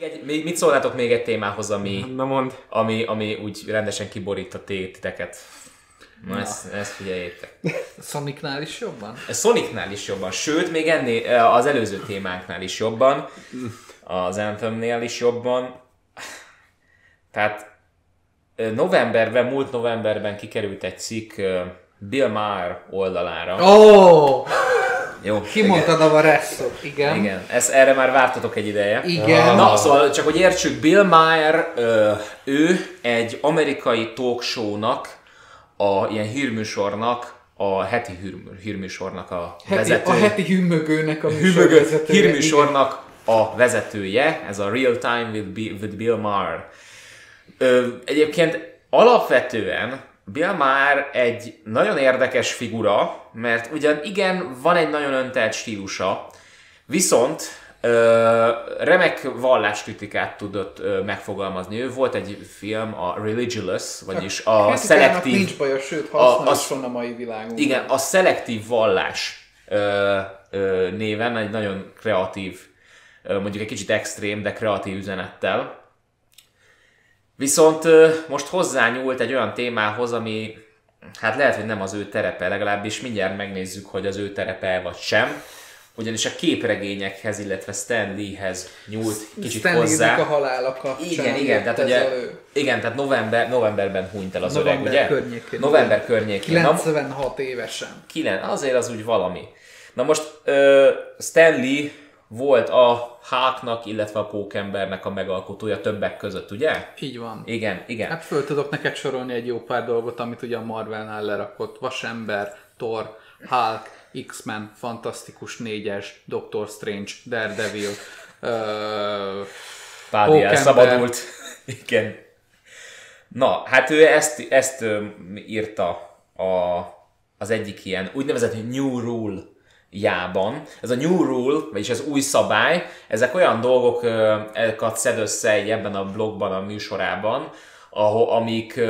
Egy, mit szólnátok még egy témához, ami, Na mond. ami, ami úgy rendesen kiborít a titeket? Na, ezt, ezt figyeljétek. Sonicnál is jobban? Sonicnál is jobban, sőt, még ennél, az előző témánknál is jobban, az Anthemnél is jobban. Tehát ö, novemberben, múlt novemberben kikerült egy cikk ö, Bill Maher oldalára. Oh, Jó, kimondtad a varesszot, igen. igen. igen. Ezt, erre már vártatok egy ideje. Igen. Na, szóval csak hogy értsük, Bill Maher, ő egy amerikai talk show-nak, a ilyen hírműsornak, a heti hír, hírműsornak a Heti, vezető. a heti hümmögőnek a hűvögő műsorvezetője, hírműsornak a vezetője, ez a Real Time with, with Bill Maher. Ö, egyébként alapvetően Bill Maher egy nagyon érdekes figura, mert ugyan igen, van egy nagyon öntelt stílusa, viszont ö, remek valláskritikát tudott ö, megfogalmazni. Ő volt egy film, a Religious, vagyis a Kritikának szelektív... nincs baja, sőt használ a- is van a mai világunkban. Igen, a szelektív vallás ö, ö, néven egy nagyon kreatív, ö, mondjuk egy kicsit extrém, de kreatív üzenettel. Viszont most hozzányúlt egy olyan témához, ami hát lehet, hogy nem az ő terepe, legalábbis mindjárt megnézzük, hogy az ő terepe vagy sem. Ugyanis a képregényekhez, illetve Stan Leehez nyúlt kicsit Stan hozzá. A halála kapcsán Igen, igen, tehát ugye, elő. igen, tehát november, novemberben hunyt el az November öreg, ugye? környékén, November környékén. Na, 96 évesen. Kilen, azért az úgy valami. Na most uh, Stanley volt a Háknak, illetve a Pókembernek a megalkotója többek között, ugye? Így van. Igen, igen. Hát föl tudok neked sorolni egy jó pár dolgot, amit ugye a Marvelnál lerakott. Vasember, Thor, Hulk, X-Men, Fantasztikus négyes, Doctor Strange, Daredevil, uh, Pádi elszabadult. Igen. Na, hát ő ezt, ezt ö, írta a, az egyik ilyen úgynevezett New Rule jában. Ez a New Rule, vagyis az új szabály, ezek olyan dolgokat szed össze ebben a blogban, a műsorában, ahol, amik,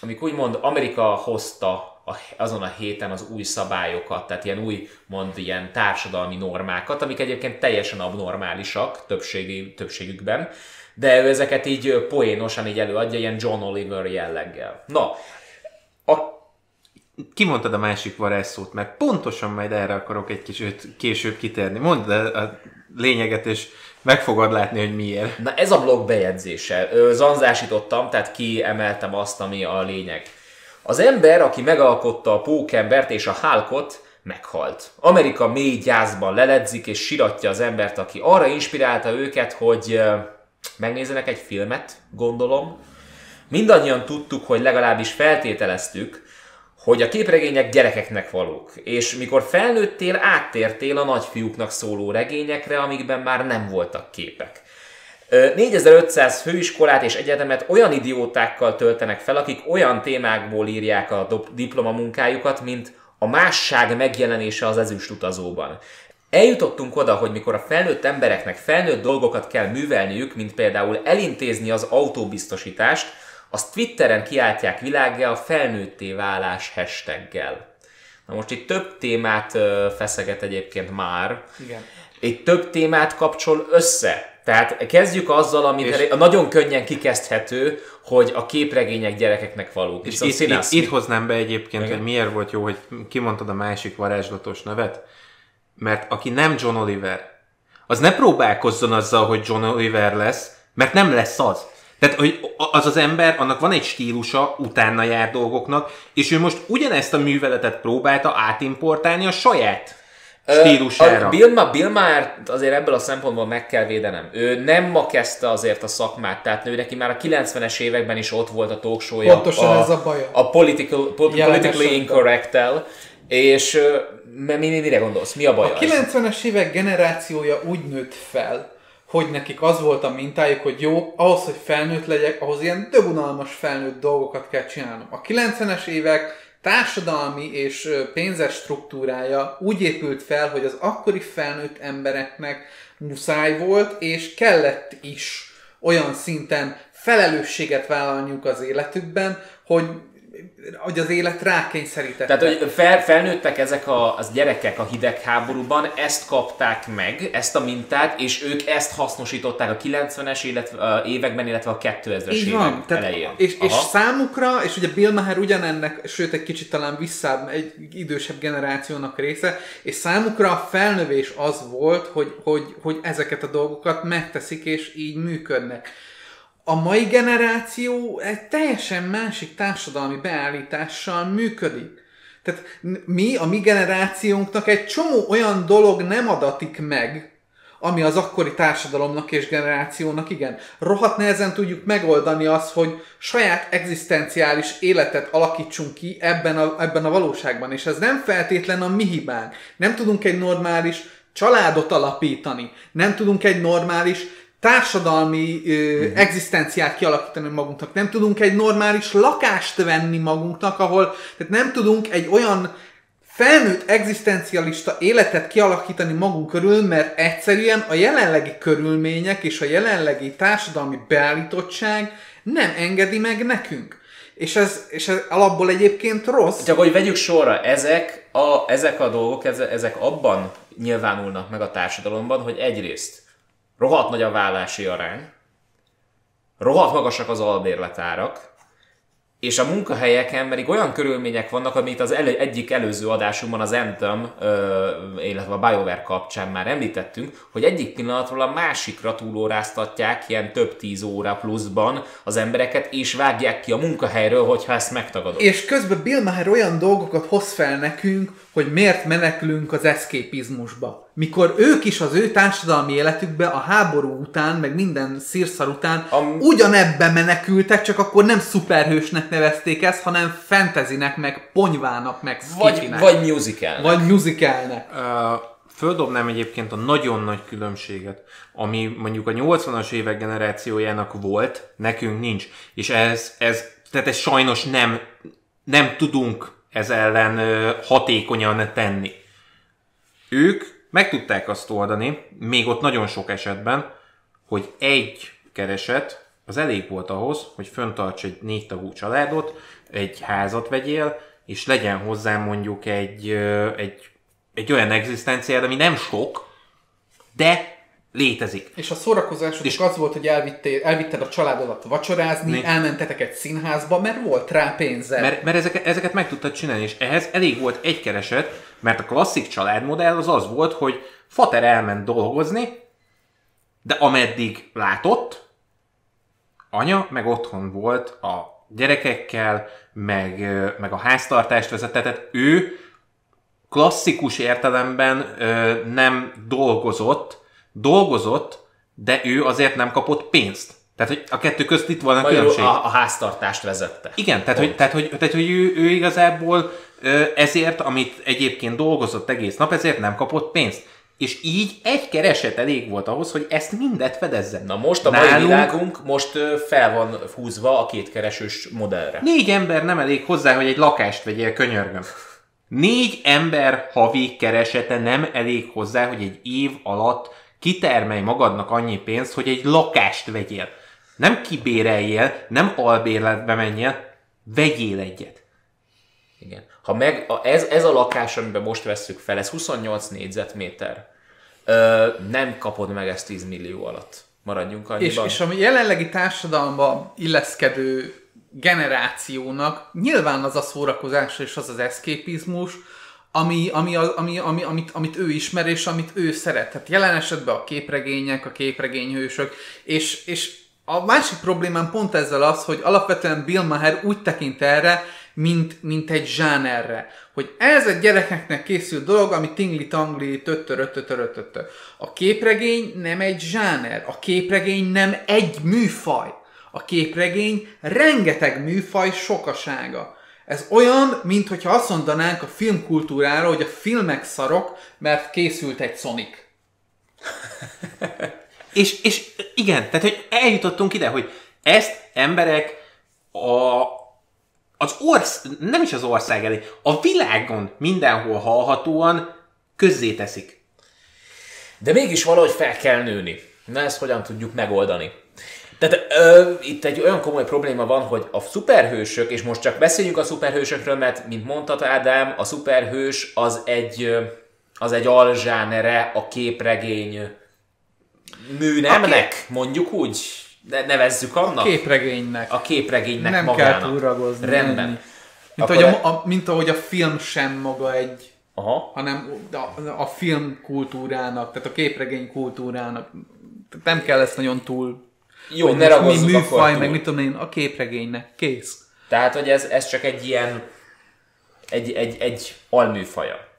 amik úgymond Amerika hozta azon a héten az új szabályokat, tehát ilyen új, mond ilyen társadalmi normákat, amik egyébként teljesen abnormálisak többségi, többségükben, de ő ezeket így poénosan így előadja, ilyen John Oliver jelleggel. Na, a, Kimondtad a másik varázsszót, mert pontosan majd erre akarok egy kicsit később kitérni. Mondd el a lényeget, és meg fogod látni, hogy miért. Na ez a blog bejegyzése. Zanzásítottam, tehát kiemeltem azt, ami a lényeg. Az ember, aki megalkotta a pókembert és a hálkot, meghalt. Amerika mély gyászban leledzik és siratja az embert, aki arra inspirálta őket, hogy megnézzenek egy filmet, gondolom. Mindannyian tudtuk, hogy legalábbis feltételeztük, hogy a képregények gyerekeknek valók, és mikor felnőttél, áttértél a nagyfiúknak szóló regényekre, amikben már nem voltak képek. Ö, 4500 főiskolát és egyetemet olyan idiótákkal töltenek fel, akik olyan témákból írják a diplomamunkájukat, mint a másság megjelenése az ezüst utazóban. Eljutottunk oda, hogy mikor a felnőtt embereknek felnőtt dolgokat kell művelniük, mint például elintézni az autóbiztosítást, azt Twitteren kiáltják világgá a felnőtté válás hashtaggel. Na most itt több témát feszeget egyébként már. Igen. Itt több témát kapcsol össze. Tehát kezdjük azzal, ami És- nagyon könnyen kikezdhető, hogy a képregények gyerekeknek valók. És itt, itt, itt hoznám be egyébként, Igen. hogy miért volt jó, hogy kimondtad a másik varázslatos nevet, mert aki nem John Oliver, az ne próbálkozzon azzal, hogy John Oliver lesz, mert nem lesz az. Tehát, hogy az az ember, annak van egy stílusa, utána jár dolgoknak, és ő most ugyanezt a műveletet próbálta átimportálni a saját stílusára. A Bill, Ma, Bill Maher azért ebből a szempontból meg kell védenem. Ő nem ma kezdte azért a szakmát, tehát ő neki már a 90-es években is ott volt a talk show-ja. Pontosan ez a baja. A political, politically incorrect-tel. És mi, mi, mire gondolsz? Mi a baj? A 90-es évek generációja úgy nőtt fel, hogy nekik az volt a mintájuk, hogy jó, ahhoz, hogy felnőtt legyek, ahhoz ilyen dögunalmas felnőtt dolgokat kell csinálnom. A 90-es évek társadalmi és pénzes struktúrája úgy épült fel, hogy az akkori felnőtt embereknek muszáj volt, és kellett is olyan szinten felelősséget vállalniuk az életükben, hogy hogy az élet rákényszerítette. Tehát, hogy fel, felnőttek ezek a, az gyerekek a hidegháborúban, ezt kapták meg, ezt a mintát, és ők ezt hasznosították a 90-es illetve, években, illetve a 2000-es Így évek van, tehát, elején. és, és számukra, és ugye Bill Maher ugyanennek, sőt egy kicsit talán visszább, egy idősebb generációnak része, és számukra a felnövés az volt, hogy, hogy, hogy ezeket a dolgokat megteszik, és így működnek. A mai generáció egy teljesen másik társadalmi beállítással működik. Tehát mi, a mi generációnknak egy csomó olyan dolog nem adatik meg, ami az akkori társadalomnak és generációnak igen. Rohadt nehezen tudjuk megoldani azt, hogy saját egzisztenciális életet alakítsunk ki ebben a, ebben a valóságban, és ez nem feltétlen a mi hibánk. Nem tudunk egy normális családot alapítani, nem tudunk egy normális társadalmi ö, egzisztenciát kialakítani magunknak, nem tudunk egy normális lakást venni magunknak, ahol tehát nem tudunk egy olyan felnőtt egzisztencialista életet kialakítani magunk körül, mert egyszerűen a jelenlegi körülmények és a jelenlegi társadalmi beállítottság nem engedi meg nekünk. És ez, és ez alapból egyébként rossz. Csak hogy vegyük sorra, ezek a, ezek a dolgok, eze- ezek abban nyilvánulnak meg a társadalomban, hogy egyrészt rohadt nagy a vállási arány, rohadt magasak az albérletárak, és a munkahelyeken pedig olyan körülmények vannak, amit az elő, egyik előző adásunkban az Anthem, ö, illetve a BioWare kapcsán már említettünk, hogy egyik pillanatról a másikra túlóráztatják ilyen több tíz óra pluszban az embereket, és vágják ki a munkahelyről, hogyha ezt megtagadod. És közben Bill Maher olyan dolgokat hoz fel nekünk, hogy miért menekülünk az eszképizmusba. Mikor ők is az ő társadalmi életükbe a háború után, meg minden szírszar után Am- ugyanebbe menekültek, csak akkor nem szuperhősnek nevezték ezt, hanem fantasynek, meg ponyvának, meg Vagy, skifinek. vagy musical. vagy musicalnek. Ö, Földobnám egyébként a nagyon nagy különbséget, ami mondjuk a 80-as évek generációjának volt, nekünk nincs. És ez, ez tehát ez sajnos nem, nem tudunk ez ellen hatékonyan tenni. Ők meg tudták azt oldani, még ott nagyon sok esetben, hogy egy kereset az elég volt ahhoz, hogy föntarts egy négy tagú családot, egy házat vegyél, és legyen hozzá mondjuk egy, egy, egy olyan egzisztenciád, ami nem sok, de létezik. És a szórakozásod És- az volt, hogy elvittél, elvitted a családodat vacsorázni, Né- elmentetek egy színházba, mert volt rá pénzed. Mert, mert ezeket, ezeket meg tudtad csinálni, és ehhez elég volt egy kereset, mert a klasszik családmodell az az volt, hogy fater elment dolgozni, de ameddig látott, anya meg otthon volt a gyerekekkel, meg, meg a háztartást vezette, tehát ő klasszikus értelemben ö, nem dolgozott, dolgozott, de ő azért nem kapott pénzt. Tehát, hogy a kettő közt itt van a Magyarul különbség. a, a háztartást vezette. Igen, tehát hogy, tehát, hogy, tehát, hogy ő, ő igazából ezért, amit egyébként dolgozott egész nap, ezért nem kapott pénzt. És így egy kereset elég volt ahhoz, hogy ezt mindet fedezze. Na most a mai Nálunk világunk most fel van húzva a kétkeresős modellre. Négy ember nem elég hozzá, hogy egy lakást vegyél, könyörgöm. Négy ember havi keresete nem elég hozzá, hogy egy év alatt kitermelj magadnak annyi pénzt, hogy egy lakást vegyél. Nem kibéreljél, nem albérletbe menjél, vegyél egyet. Igen. Ha meg, a, ez, ez a lakás, amiben most vesszük fel, ez 28 négyzetméter. Ö, nem kapod meg ezt 10 millió alatt. Maradjunk És, annyiban. és a jelenlegi társadalomba illeszkedő generációnak nyilván az a szórakozás és az az eszképizmus, ami, ami, ami, ami, amit, amit ő ismer és amit ő szeret. Tehát jelen esetben a képregények, a képregényhősök, és, és a másik problémám pont ezzel az, hogy alapvetően Bill Maher úgy tekint erre, mint, mint egy zsánerre. Hogy ez egy gyerekeknek készült dolog, ami tingli-tangli, töttörötötörötötö. A képregény nem egy zsáner. A képregény nem egy műfaj. A képregény rengeteg műfaj sokasága. Ez olyan, mint hogyha azt mondanánk a filmkultúrára, hogy a filmek szarok, mert készült egy Sonic. És, és igen, tehát hogy eljutottunk ide, hogy ezt emberek a, az orsz, nem is az ország elé, a világon mindenhol hallhatóan közzéteszik. De mégis valahogy fel kell nőni. Na ezt hogyan tudjuk megoldani? Tehát ö, itt egy olyan komoly probléma van, hogy a szuperhősök, és most csak beszéljünk a szuperhősökről, mert mint mondtad Ádám, a szuperhős az egy, az egy alzsánere a képregény műnemnek, mondjuk úgy, ne- nevezzük annak. A képregénynek. a képregénynek nem magának. kell túragozni. Rendben. Mint, Akkor ahogy a, a, mint ahogy a film sem maga egy, Aha. hanem a, a film kultúrának, tehát a képregény kultúrának. Tehát nem kell ezt nagyon túl... Jó, hogy ne most mi ragozzuk műfaj, akkor meg mit tudom én, a képregénynek. Kész. Tehát, hogy ez, ez csak egy ilyen, egy, egy, egy alműfaja.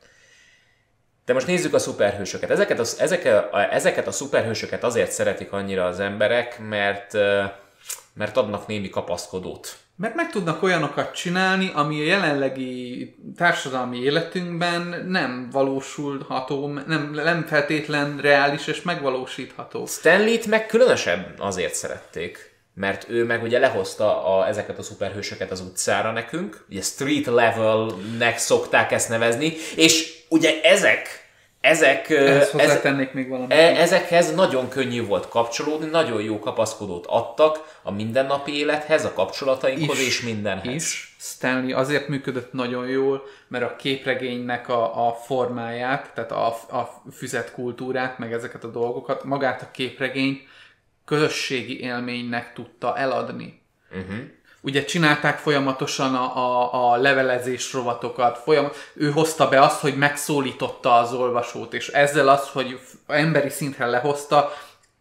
De most nézzük a szuperhősöket. Ezeket a, ezeket, a, ezeket a szuperhősöket azért szeretik annyira az emberek, mert, mert adnak némi kapaszkodót. Mert meg tudnak olyanokat csinálni, ami a jelenlegi társadalmi életünkben nem valósulható, nem, nem feltétlen reális és megvalósítható. Stanley-t meg különösen azért szerették, mert ő meg ugye lehozta a, ezeket a szuperhősöket az utcára nekünk, ugye street levelnek szokták ezt nevezni, és ugye ezek, ezek, ez, még valamit. E- ezekhez nagyon könnyű volt kapcsolódni, nagyon jó kapaszkodót adtak a mindennapi élethez, a kapcsolatainkhoz Is. és mindenhez. is. Stanley azért működött nagyon jól, mert a képregénynek a, a formáját, tehát a, a füzetkultúrát, meg ezeket a dolgokat, magát a képregényt közösségi élménynek tudta eladni. Uh-huh. Ugye csinálták folyamatosan a, a, a levelezés rovatokat, folyam, ő hozta be azt, hogy megszólította az olvasót, és ezzel az, hogy emberi szintre lehozta,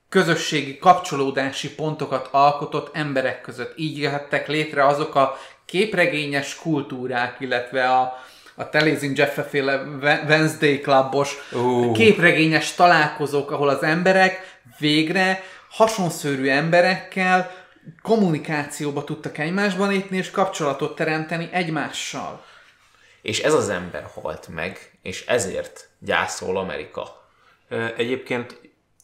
közösségi kapcsolódási pontokat alkotott emberek között. Így jöhettek létre azok a képregényes kultúrák, illetve a, a Telézin Jeffe-féle Wednesday Clubos Ú. képregényes találkozók, ahol az emberek végre hasonszörű emberekkel kommunikációba tudtak egymásban lépni, és kapcsolatot teremteni egymással. És ez az ember halt meg, és ezért gyászol Amerika. Egyébként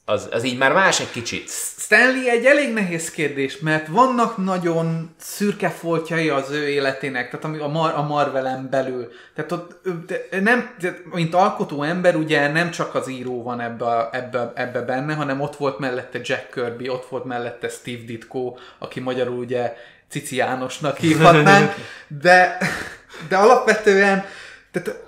Az, az így már más egy kicsit. Stanley egy elég nehéz kérdés, mert vannak nagyon szürke foltjai az ő életének, tehát ami a, Mar- a Marvelen belül. Tehát ott de nem, mint alkotó ember ugye nem csak az író van ebbe, ebbe, ebbe benne, hanem ott volt mellette Jack Kirby, ott volt mellette Steve Ditko, aki magyarul ugye Cici Jánosnak hívhatnánk, de, de alapvetően tehát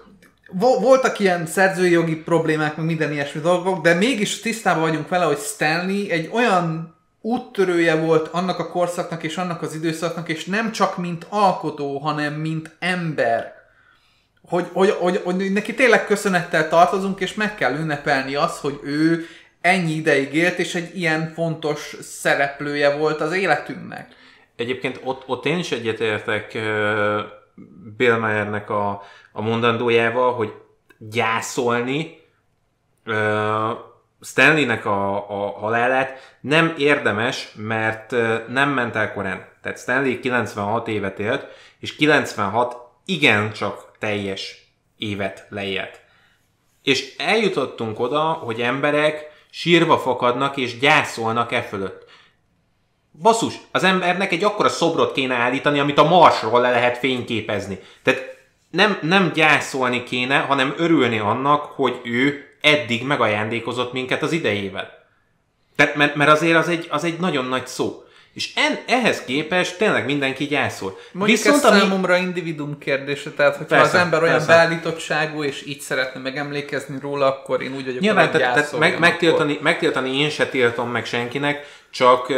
voltak ilyen szerzői jogi problémák, meg minden ilyesmi dolgok, de mégis tisztában vagyunk vele, hogy Stanley egy olyan úttörője volt annak a korszaknak és annak az időszaknak, és nem csak mint alkotó, hanem mint ember. Hogy, hogy, hogy, hogy neki tényleg köszönettel tartozunk, és meg kell ünnepelni azt, hogy ő ennyi ideig élt, és egy ilyen fontos szereplője volt az életünknek. Egyébként ott, ott én is egyetértek Bill Mayernek a, a mondandójával, hogy gyászolni ö, Stanleynek a, a halálát nem érdemes, mert nem ment el korán. Tehát Stanley 96 évet élt, és 96 igencsak teljes évet leélt. És eljutottunk oda, hogy emberek sírva fakadnak és gyászolnak e fölött. Basszus, az embernek egy akkora szobrot kéne állítani, amit a Marsról le lehet fényképezni. Tehát nem, nem gyászolni kéne, hanem örülni annak, hogy ő eddig megajándékozott minket az idejével. Tehát, mert, mert azért az egy, az egy nagyon nagy szó. És en, ehhez képest tényleg mindenki gyászol. Mondjuk Viszont ez ami... számomra individuum kérdése, tehát hogyha Persze, az ember olyan persze. beállítottságú, és így szeretne megemlékezni róla, akkor én úgy vagyok, Nyilván, hogy tehát, tehát meg, megtiltani, megtiltani én se tiltom meg senkinek, csak uh,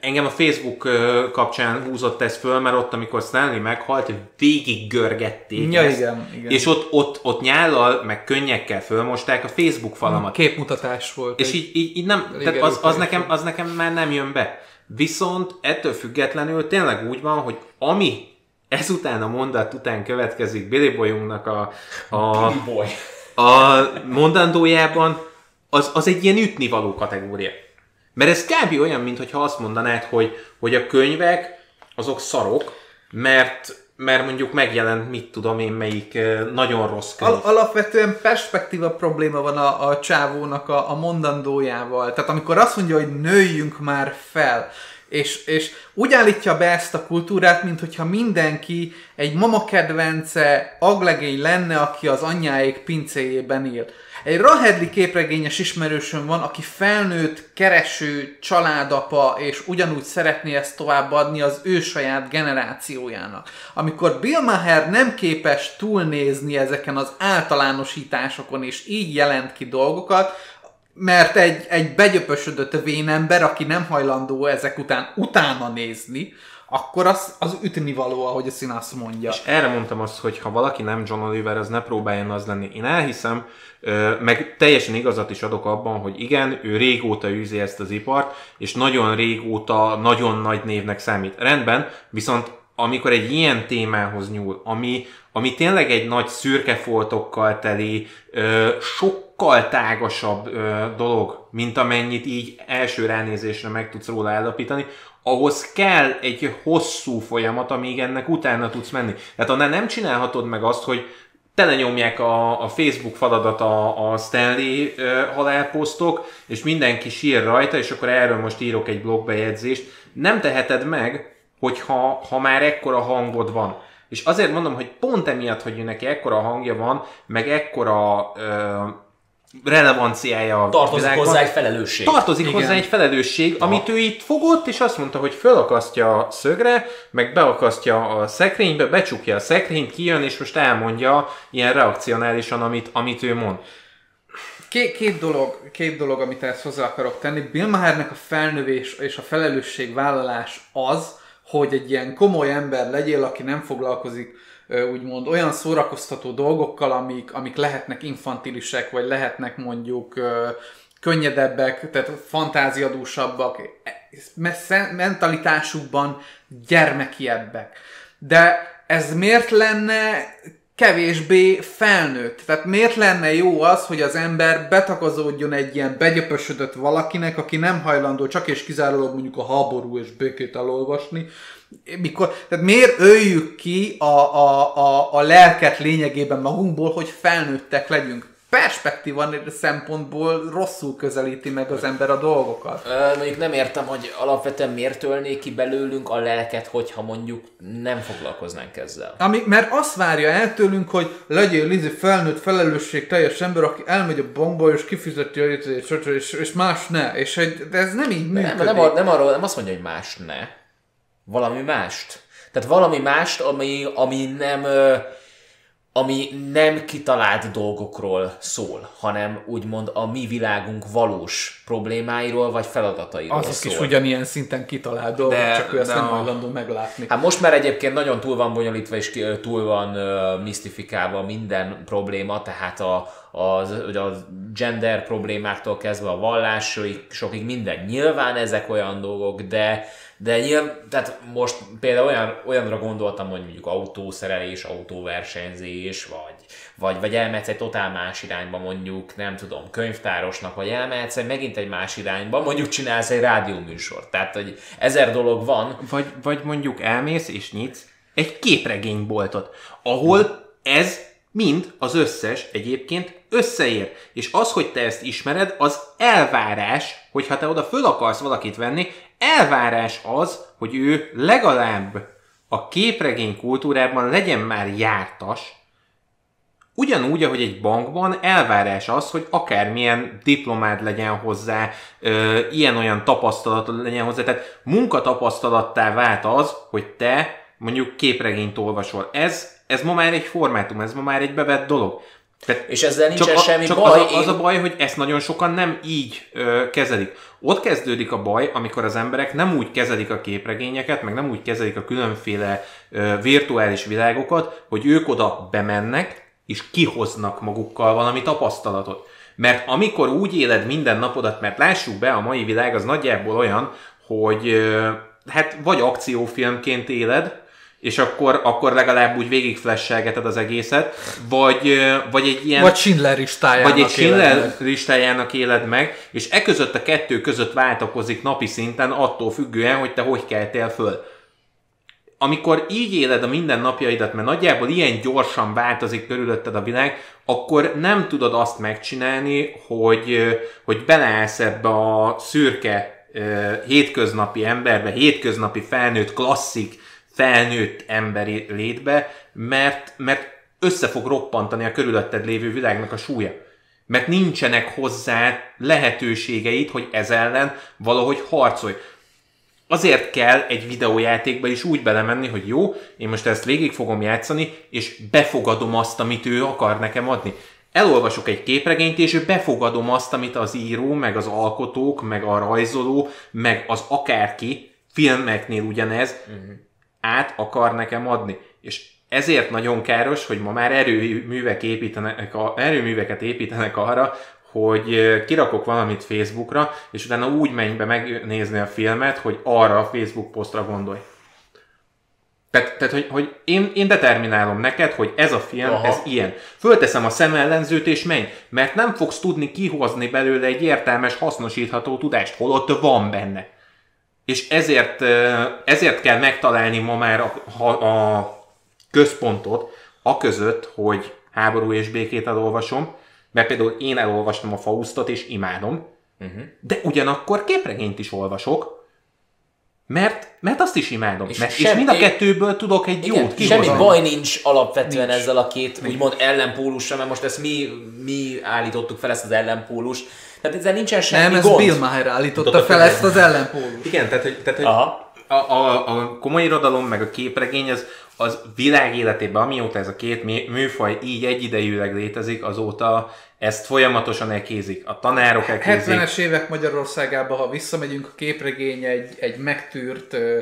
engem a Facebook uh, kapcsán húzott ez föl, mert ott, amikor Stanley meghalt, végig görgették Ja, ezt, igen, igen. és ott, ott, ott nyállal, meg könnyekkel fölmosták a Facebook falamat. Képmutatás volt. És így, így, így nem, tehát az, az, nekem, az nekem már nem jön be. Viszont ettől függetlenül tényleg úgy van, hogy ami ezután a mondat után következik Billy Boyunknak a, a, Boy. a mondandójában, az, az egy ilyen ütnivaló kategória. Mert ez kb. olyan, mintha azt mondanád, hogy, hogy a könyvek azok szarok, mert, mert mondjuk megjelent, mit tudom én, melyik nagyon rossz könyv. Al- alapvetően perspektíva probléma van a, a csávónak a, a mondandójával. Tehát amikor azt mondja, hogy nőjünk már fel, és, és úgy állítja be ezt a kultúrát, mint hogyha mindenki egy mama kedvence aglegény lenne, aki az anyjáék pincéjében él. Egy Rahedli képregényes ismerősöm van, aki felnőtt, kereső, családapa, és ugyanúgy szeretné ezt továbbadni az ő saját generációjának. Amikor Bill Maher nem képes túlnézni ezeken az általánosításokon, és így jelent ki dolgokat, mert egy, egy begyöpösödött vénember, aki nem hajlandó ezek után utána nézni, akkor az, az ütni való, ahogy a színász mondja. És erre mondtam azt, hogy ha valaki nem John Oliver, az ne próbáljon az lenni. Én elhiszem, meg teljesen igazat is adok abban, hogy igen, ő régóta űzi ezt az ipart, és nagyon régóta nagyon nagy névnek számít. Rendben, viszont amikor egy ilyen témához nyúl, ami, ami tényleg egy nagy szürke foltokkal teli, sokkal tágasabb dolog, mint amennyit így első ránézésre meg tudsz róla állapítani, ahhoz kell egy hosszú folyamat, amíg ennek utána tudsz menni. Tehát annál nem csinálhatod meg azt, hogy telenyomják a, a Facebook faladat a, a Stanley uh, halálposztok, és mindenki sír rajta, és akkor erről most írok egy blogbejegyzést. Nem teheted meg, hogyha ha már ekkora hangod van. És azért mondom, hogy pont emiatt, hogy neki ekkora hangja van, meg ekkora uh, relevanciája a Tartozik világban. hozzá egy felelősség. Tartozik Igen. hozzá egy felelősség, Aha. amit ő itt fogott, és azt mondta, hogy fölakasztja a szögre, meg beakasztja a szekrénybe, becsukja a szekrényt, kijön, és most elmondja ilyen reakcionálisan, amit, amit ő mond. Két, két, dolog, két dolog, amit ezt hozzá akarok tenni. Bill Mahernek a felnövés és a felelősségvállalás az, hogy egy ilyen komoly ember legyél, aki nem foglalkozik úgymond olyan szórakoztató dolgokkal, amik, amik lehetnek infantilisek, vagy lehetnek mondjuk könnyedebbek, tehát fantáziadúsabbak, mentalitásukban gyermekiebbek. De ez miért lenne kevésbé felnőtt. Tehát miért lenne jó az, hogy az ember betagozódjon egy ilyen begyöpösödött valakinek, aki nem hajlandó csak és kizárólag mondjuk a háború és békét elolvasni, mikor, tehát miért öljük ki a, a, a, a lelket lényegében magunkból, hogy felnőttek legyünk? Perspektíva szempontból rosszul közelíti meg az ember a dolgokat. Ö, mondjuk nem értem, hogy alapvetően miért ölnék ki belőlünk a lelket, hogyha mondjuk nem foglalkoznánk ezzel. Ami, mert azt várja el tőlünk, hogy legyél Lizi felnőtt felelősség teljes ember, aki elmegy a bankba és kifizeti a és, és, és más ne. És egy, de ez nem így működik. Nem, nem, nem, arról, nem azt mondja, hogy más ne. Valami mást. Tehát valami mást, ami, ami nem ami nem kitalált dolgokról szól, hanem úgymond a mi világunk valós problémáiról vagy feladatairól Azok szól. is ugyanilyen szinten kitalált dolgok, de, csak ő ezt nem hajlandó meglátni. Hát most már egyébként nagyon túl van bonyolítva és túl van uh, misztifikálva minden probléma, tehát a, a, a gender problémáktól kezdve a vallásig, sokig minden. Nyilván ezek olyan dolgok, de de nyilván, tehát most például olyan, olyanra gondoltam, hogy mondjuk autószerelés, autóversenyzés, vagy, vagy, vagy elmehetsz egy totál más irányba, mondjuk, nem tudom, könyvtárosnak, vagy elmehetsz egy megint egy más irányba, mondjuk csinálsz egy rádióműsort. Tehát, hogy ezer dolog van. Vagy, vagy mondjuk elmész és nyitsz egy képregényboltot, ahol ez mind az összes egyébként összeér. És az, hogy te ezt ismered, az elvárás, hogyha te oda föl akarsz valakit venni, elvárás az, hogy ő legalább a képregény kultúrában legyen már jártas, Ugyanúgy, ahogy egy bankban elvárás az, hogy akármilyen diplomád legyen hozzá, ilyen-olyan tapasztalatod legyen hozzá, tehát munkatapasztalattá vált az, hogy te mondjuk képregényt olvasol. Ez, ez ma már egy formátum, ez ma már egy bevett dolog. Tehát és ezzel nincsen csak semmi csak baj. Az a, az a baj, hogy ezt nagyon sokan nem így ö, kezelik. Ott kezdődik a baj, amikor az emberek nem úgy kezelik a képregényeket, meg nem úgy kezelik a különféle ö, virtuális világokat, hogy ők oda bemennek, és kihoznak magukkal valami tapasztalatot. Mert amikor úgy éled minden napodat, mert lássuk be, a mai világ az nagyjából olyan, hogy ö, hát vagy akciófilmként éled, és akkor, akkor legalább úgy végig flashelgeted az egészet, vagy, vagy egy ilyen... Vagy Schindler listájának Vagy egy Schindler listájának éled meg, és e között a kettő között váltakozik napi szinten attól függően, hogy te hogy keltél föl. Amikor így éled a mindennapjaidat, mert nagyjából ilyen gyorsan változik körülötted a világ, akkor nem tudod azt megcsinálni, hogy, hogy beleállsz ebbe a szürke hétköznapi emberbe, hétköznapi felnőtt klasszik felnőtt emberi létbe, mert, mert össze fog roppantani a körülötted lévő világnak a súlya. Mert nincsenek hozzá lehetőségeid, hogy ez ellen valahogy harcolj. Azért kell egy videójátékba is úgy belemenni, hogy jó, én most ezt végig fogom játszani, és befogadom azt, amit ő akar nekem adni. Elolvasok egy képregényt, és befogadom azt, amit az író, meg az alkotók, meg a rajzoló, meg az akárki, filmeknél ugyanez, uh-huh. Át akar nekem adni. És ezért nagyon káros, hogy ma már erőművek építenek, erőműveket építenek arra, hogy kirakok valamit Facebookra, és utána úgy menj be megnézni a filmet, hogy arra a Facebook posztra gondolj. Tehát, tehát hogy, hogy én, én determinálom neked, hogy ez a film, Aha. ez ilyen. Fölteszem a szemellenzőt és menj, mert nem fogsz tudni kihozni belőle egy értelmes, hasznosítható tudást, holott van benne. És ezért, ezért kell megtalálni ma már a, a, a központot, a között, hogy háború és békét elolvasom, mert például én elolvastam a Faustot és imádom, uh-huh. de ugyanakkor képregényt is olvasok, mert, mert azt is imádom. És, mert, semmi, és mind a kettőből tudok egy igen, jót kihozni. Semmi baj nincs alapvetően nincs. ezzel a két nincs. úgymond ellenpólusra, mert most ezt mi, mi állítottuk fel ezt az ellenpólust. Tehát ezzel nincsen semmi Nem, ez gond. Bill Maher állította fel ezt az ellenpólust. Igen, tehát hogy, tehát, hogy Aha. A, a, a komoly irodalom, meg a képregény, az, az világ életében, amióta ez a két műfaj így egyidejűleg létezik, azóta ezt folyamatosan elkézik. A tanárok elkézik. 70-es évek Magyarországában, ha visszamegyünk, a képregény egy, egy megtűrt ö,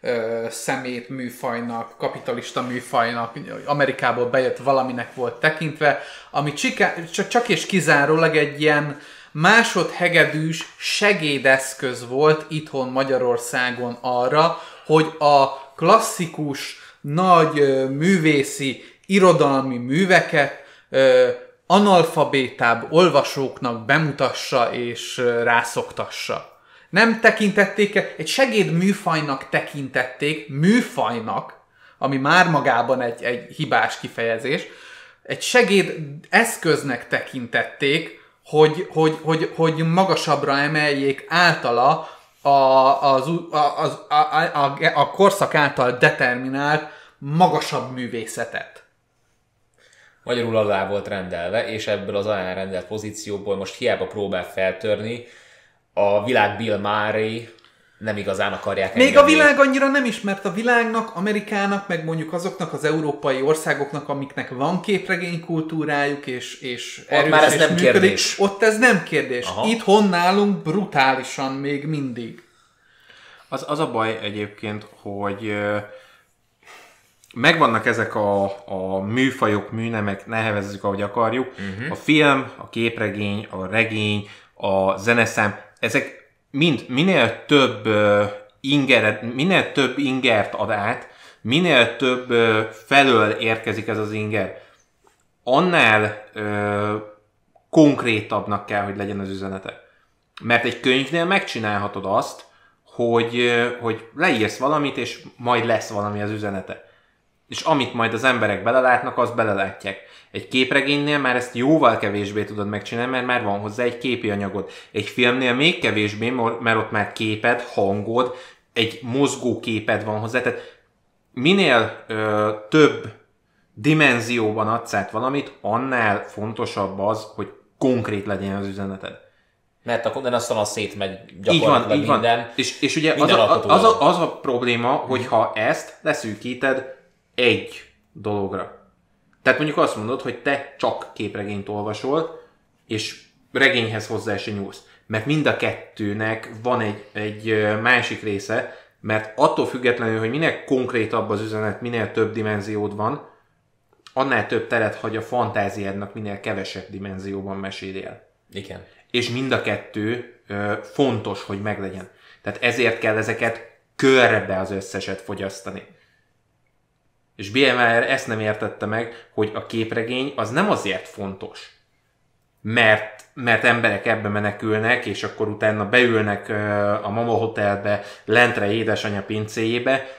ö, szemét műfajnak, kapitalista műfajnak, Amerikából bejött valaminek volt tekintve, ami csiká, csak és kizárólag egy ilyen másodhegedűs segédeszköz volt itthon Magyarországon arra, hogy a klasszikus, nagy művészi, irodalmi műveket analfabétább olvasóknak bemutassa és rászoktassa. Nem tekintették, egy segéd műfajnak tekintették, műfajnak, ami már magában egy, egy hibás kifejezés, egy segéd eszköznek tekintették, hogy, hogy, hogy, hogy magasabbra emeljék általa a, az, az, a, a, a, korszak által determinált magasabb művészetet. Magyarul alá volt rendelve, és ebből az alá rendelt pozícióból most hiába próbál feltörni, a világ Bill Murray nem igazán akarják Még a világ annyira nem ismert a világnak, Amerikának, meg mondjuk azoknak az európai országoknak, amiknek van képregénykultúrájuk, és, és erős már ez és nem működik. kérdés. Ott ez nem kérdés. Aha. Itthon nálunk brutálisan még mindig. Az, az a baj egyébként, hogy megvannak ezek a, a műfajok, műnemek, nevezzük, ahogy akarjuk. Uh-huh. A film, a képregény, a regény, a zeneszám, ezek mind, minél több ingeret, minél több ingert ad át, minél több felől érkezik ez az inger, annál uh, konkrétabbnak kell, hogy legyen az üzenete. Mert egy könyvnél megcsinálhatod azt, hogy, hogy leírsz valamit, és majd lesz valami az üzenete. És amit majd az emberek belelátnak, azt belelátják. Egy képregénynél már ezt jóval kevésbé tudod megcsinálni, mert már van hozzá egy képi anyagod. Egy filmnél még kevésbé, mert ott már képed, hangod, egy mozgó képed van hozzá. Tehát minél ö, több dimenzióban adsz át valamit, annál fontosabb az, hogy konkrét legyen az üzeneted. Mert akkor nem aztán a szétmegy gyakorlatilag így van, minden. Így van. És, és ugye az a, az, a, az a probléma, hogyha ezt leszűkíted egy dologra, tehát mondjuk azt mondod, hogy te csak képregényt olvasol, és regényhez hozzá se nyúlsz. Mert mind a kettőnek van egy, egy másik része, mert attól függetlenül, hogy minél konkrétabb az üzenet, minél több dimenziód van, annál több teret hagy a fantáziádnak, minél kevesebb dimenzióban meséljél. Igen. És mind a kettő ö, fontos, hogy meglegyen. Tehát ezért kell ezeket körbe az összeset fogyasztani. És BMR ezt nem értette meg, hogy a képregény az nem azért fontos, mert, mert emberek ebbe menekülnek, és akkor utána beülnek a Mama Hotelbe, lentre édesanyja pincéjébe,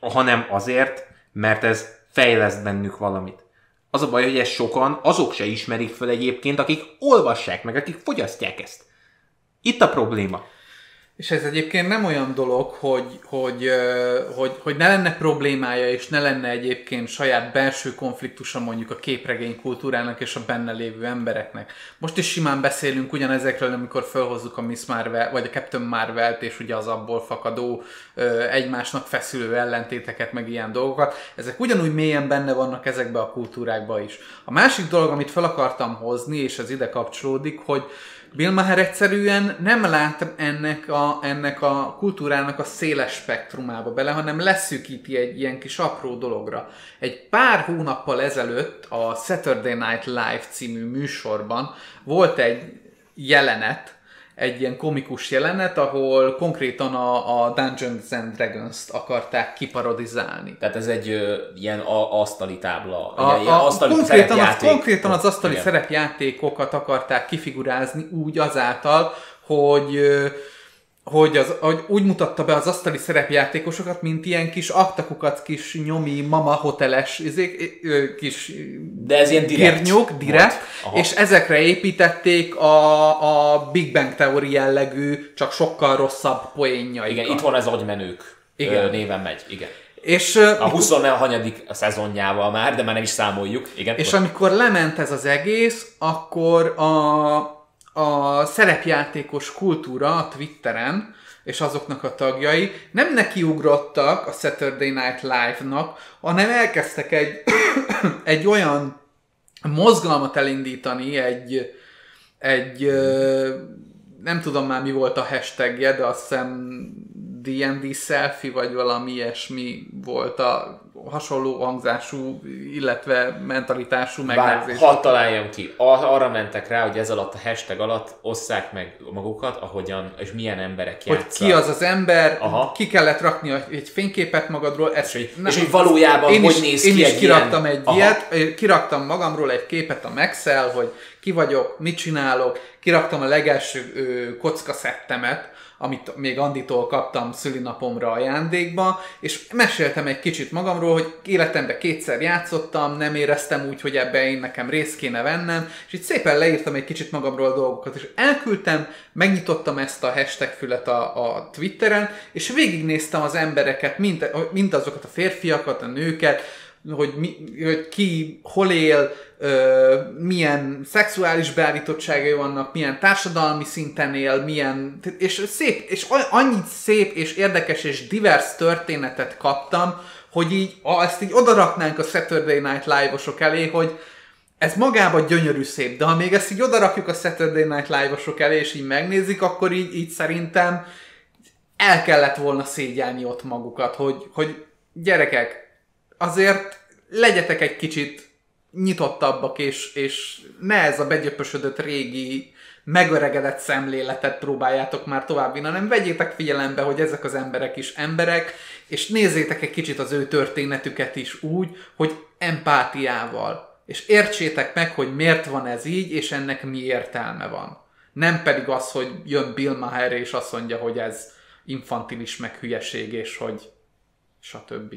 hanem azért, mert ez fejleszt bennük valamit. Az a baj, hogy ezt sokan azok se ismerik fel egyébként, akik olvassák meg, akik fogyasztják ezt. Itt a probléma. És ez egyébként nem olyan dolog, hogy, hogy, hogy, hogy ne lenne problémája, és ne lenne egyébként saját belső konfliktusa mondjuk a képregény kultúrának és a benne lévő embereknek. Most is simán beszélünk ugyanezekről, amikor felhozzuk a Miss Marvel, vagy a Captain Marvel-t, és ugye az abból fakadó egymásnak feszülő ellentéteket, meg ilyen dolgokat. Ezek ugyanúgy mélyen benne vannak ezekbe a kultúrákba is. A másik dolog, amit fel akartam hozni, és ez ide kapcsolódik, hogy Bill Maher egyszerűen nem lát ennek a, ennek a kultúrának a széles spektrumába bele, hanem leszűkíti egy ilyen kis apró dologra. Egy pár hónappal ezelőtt a Saturday Night Live című műsorban volt egy jelenet, egy ilyen komikus jelenet, ahol konkrétan a, a Dungeons and Dragons-t akarták kiparodizálni. Tehát ez egy ö, ilyen a, asztali tábla, A, ilyen a, asztali konkrétan, az, konkrétan az asztali Igen. szerepjátékokat akarták kifigurázni úgy azáltal, hogy ö, hogy, az, hogy úgy mutatta be az asztali szerepjátékosokat, mint ilyen kis aktakukat, kis nyomi, mama hoteles, izék, kis De ez ilyen direkt girnyók, direkt, és ezekre építették a, a Big Bang Theory jellegű, csak sokkal rosszabb poénjaikat. Igen, itt van ez agymenők Igen. néven megy. Igen. És, A 20 hanyadik szezonjával már, de már nem is számoljuk. Igen. És amikor lement ez az egész, akkor a, a szerepjátékos kultúra a Twitteren, és azoknak a tagjai nem nekiugrottak a Saturday Night Live-nak, hanem elkezdtek egy, egy olyan mozgalmat elindítani, egy, egy nem tudom már mi volt a hashtagje, de azt hiszem D&D selfie, vagy valami ilyesmi volt a hasonló hangzású, illetve mentalitású megnevezés. hadd találjam ki, Ar- arra mentek rá, hogy ez alatt a hashtag alatt osszák meg magukat, ahogyan, és milyen emberek hogy játszanak. ki az az ember, Aha. ki kellett rakni egy fényképet magadról. Ez, És hogy- és hogy valójában én hogy is, néz én ki is egy kiraktam ilyen- egy Aha. ilyet, kiraktam magamról egy képet a max hogy ki vagyok, mit csinálok, kiraktam a legelső ö, kockaszettemet, amit még Anditól kaptam szülinapomra ajándékba, és meséltem egy kicsit magamról, hogy életemben kétszer játszottam, nem éreztem úgy, hogy ebbe én nekem részt kéne vennem, és itt szépen leírtam egy kicsit magamról a dolgokat, és elküldtem, megnyitottam ezt a hashtag fület a, a Twitteren, és végignéztem az embereket, mind, mind azokat a férfiakat, a nőket, hogy, mi, hogy ki hol él, ö, milyen szexuális beállítottságai vannak, milyen társadalmi szinten él, milyen, és szép, és a- annyit szép és érdekes és divers történetet kaptam, hogy így, ha ezt így odaraknánk a Saturday Night Live-osok elé, hogy ez magában gyönyörű szép, de ha még ezt így odarakjuk a Saturday Night Live-osok elé, és így megnézik, akkor így, így szerintem el kellett volna szégyelni ott magukat, hogy, hogy gyerekek, azért legyetek egy kicsit nyitottabbak, és, és ne ez a begyöpösödött régi, megöregedett szemléletet próbáljátok már továbbvinni, hanem vegyétek figyelembe, hogy ezek az emberek is emberek, és nézzétek egy kicsit az ő történetüket is úgy, hogy empátiával. És értsétek meg, hogy miért van ez így, és ennek mi értelme van. Nem pedig az, hogy jön Bill Maher, és azt mondja, hogy ez infantilis meg hülyeség, és hogy stb.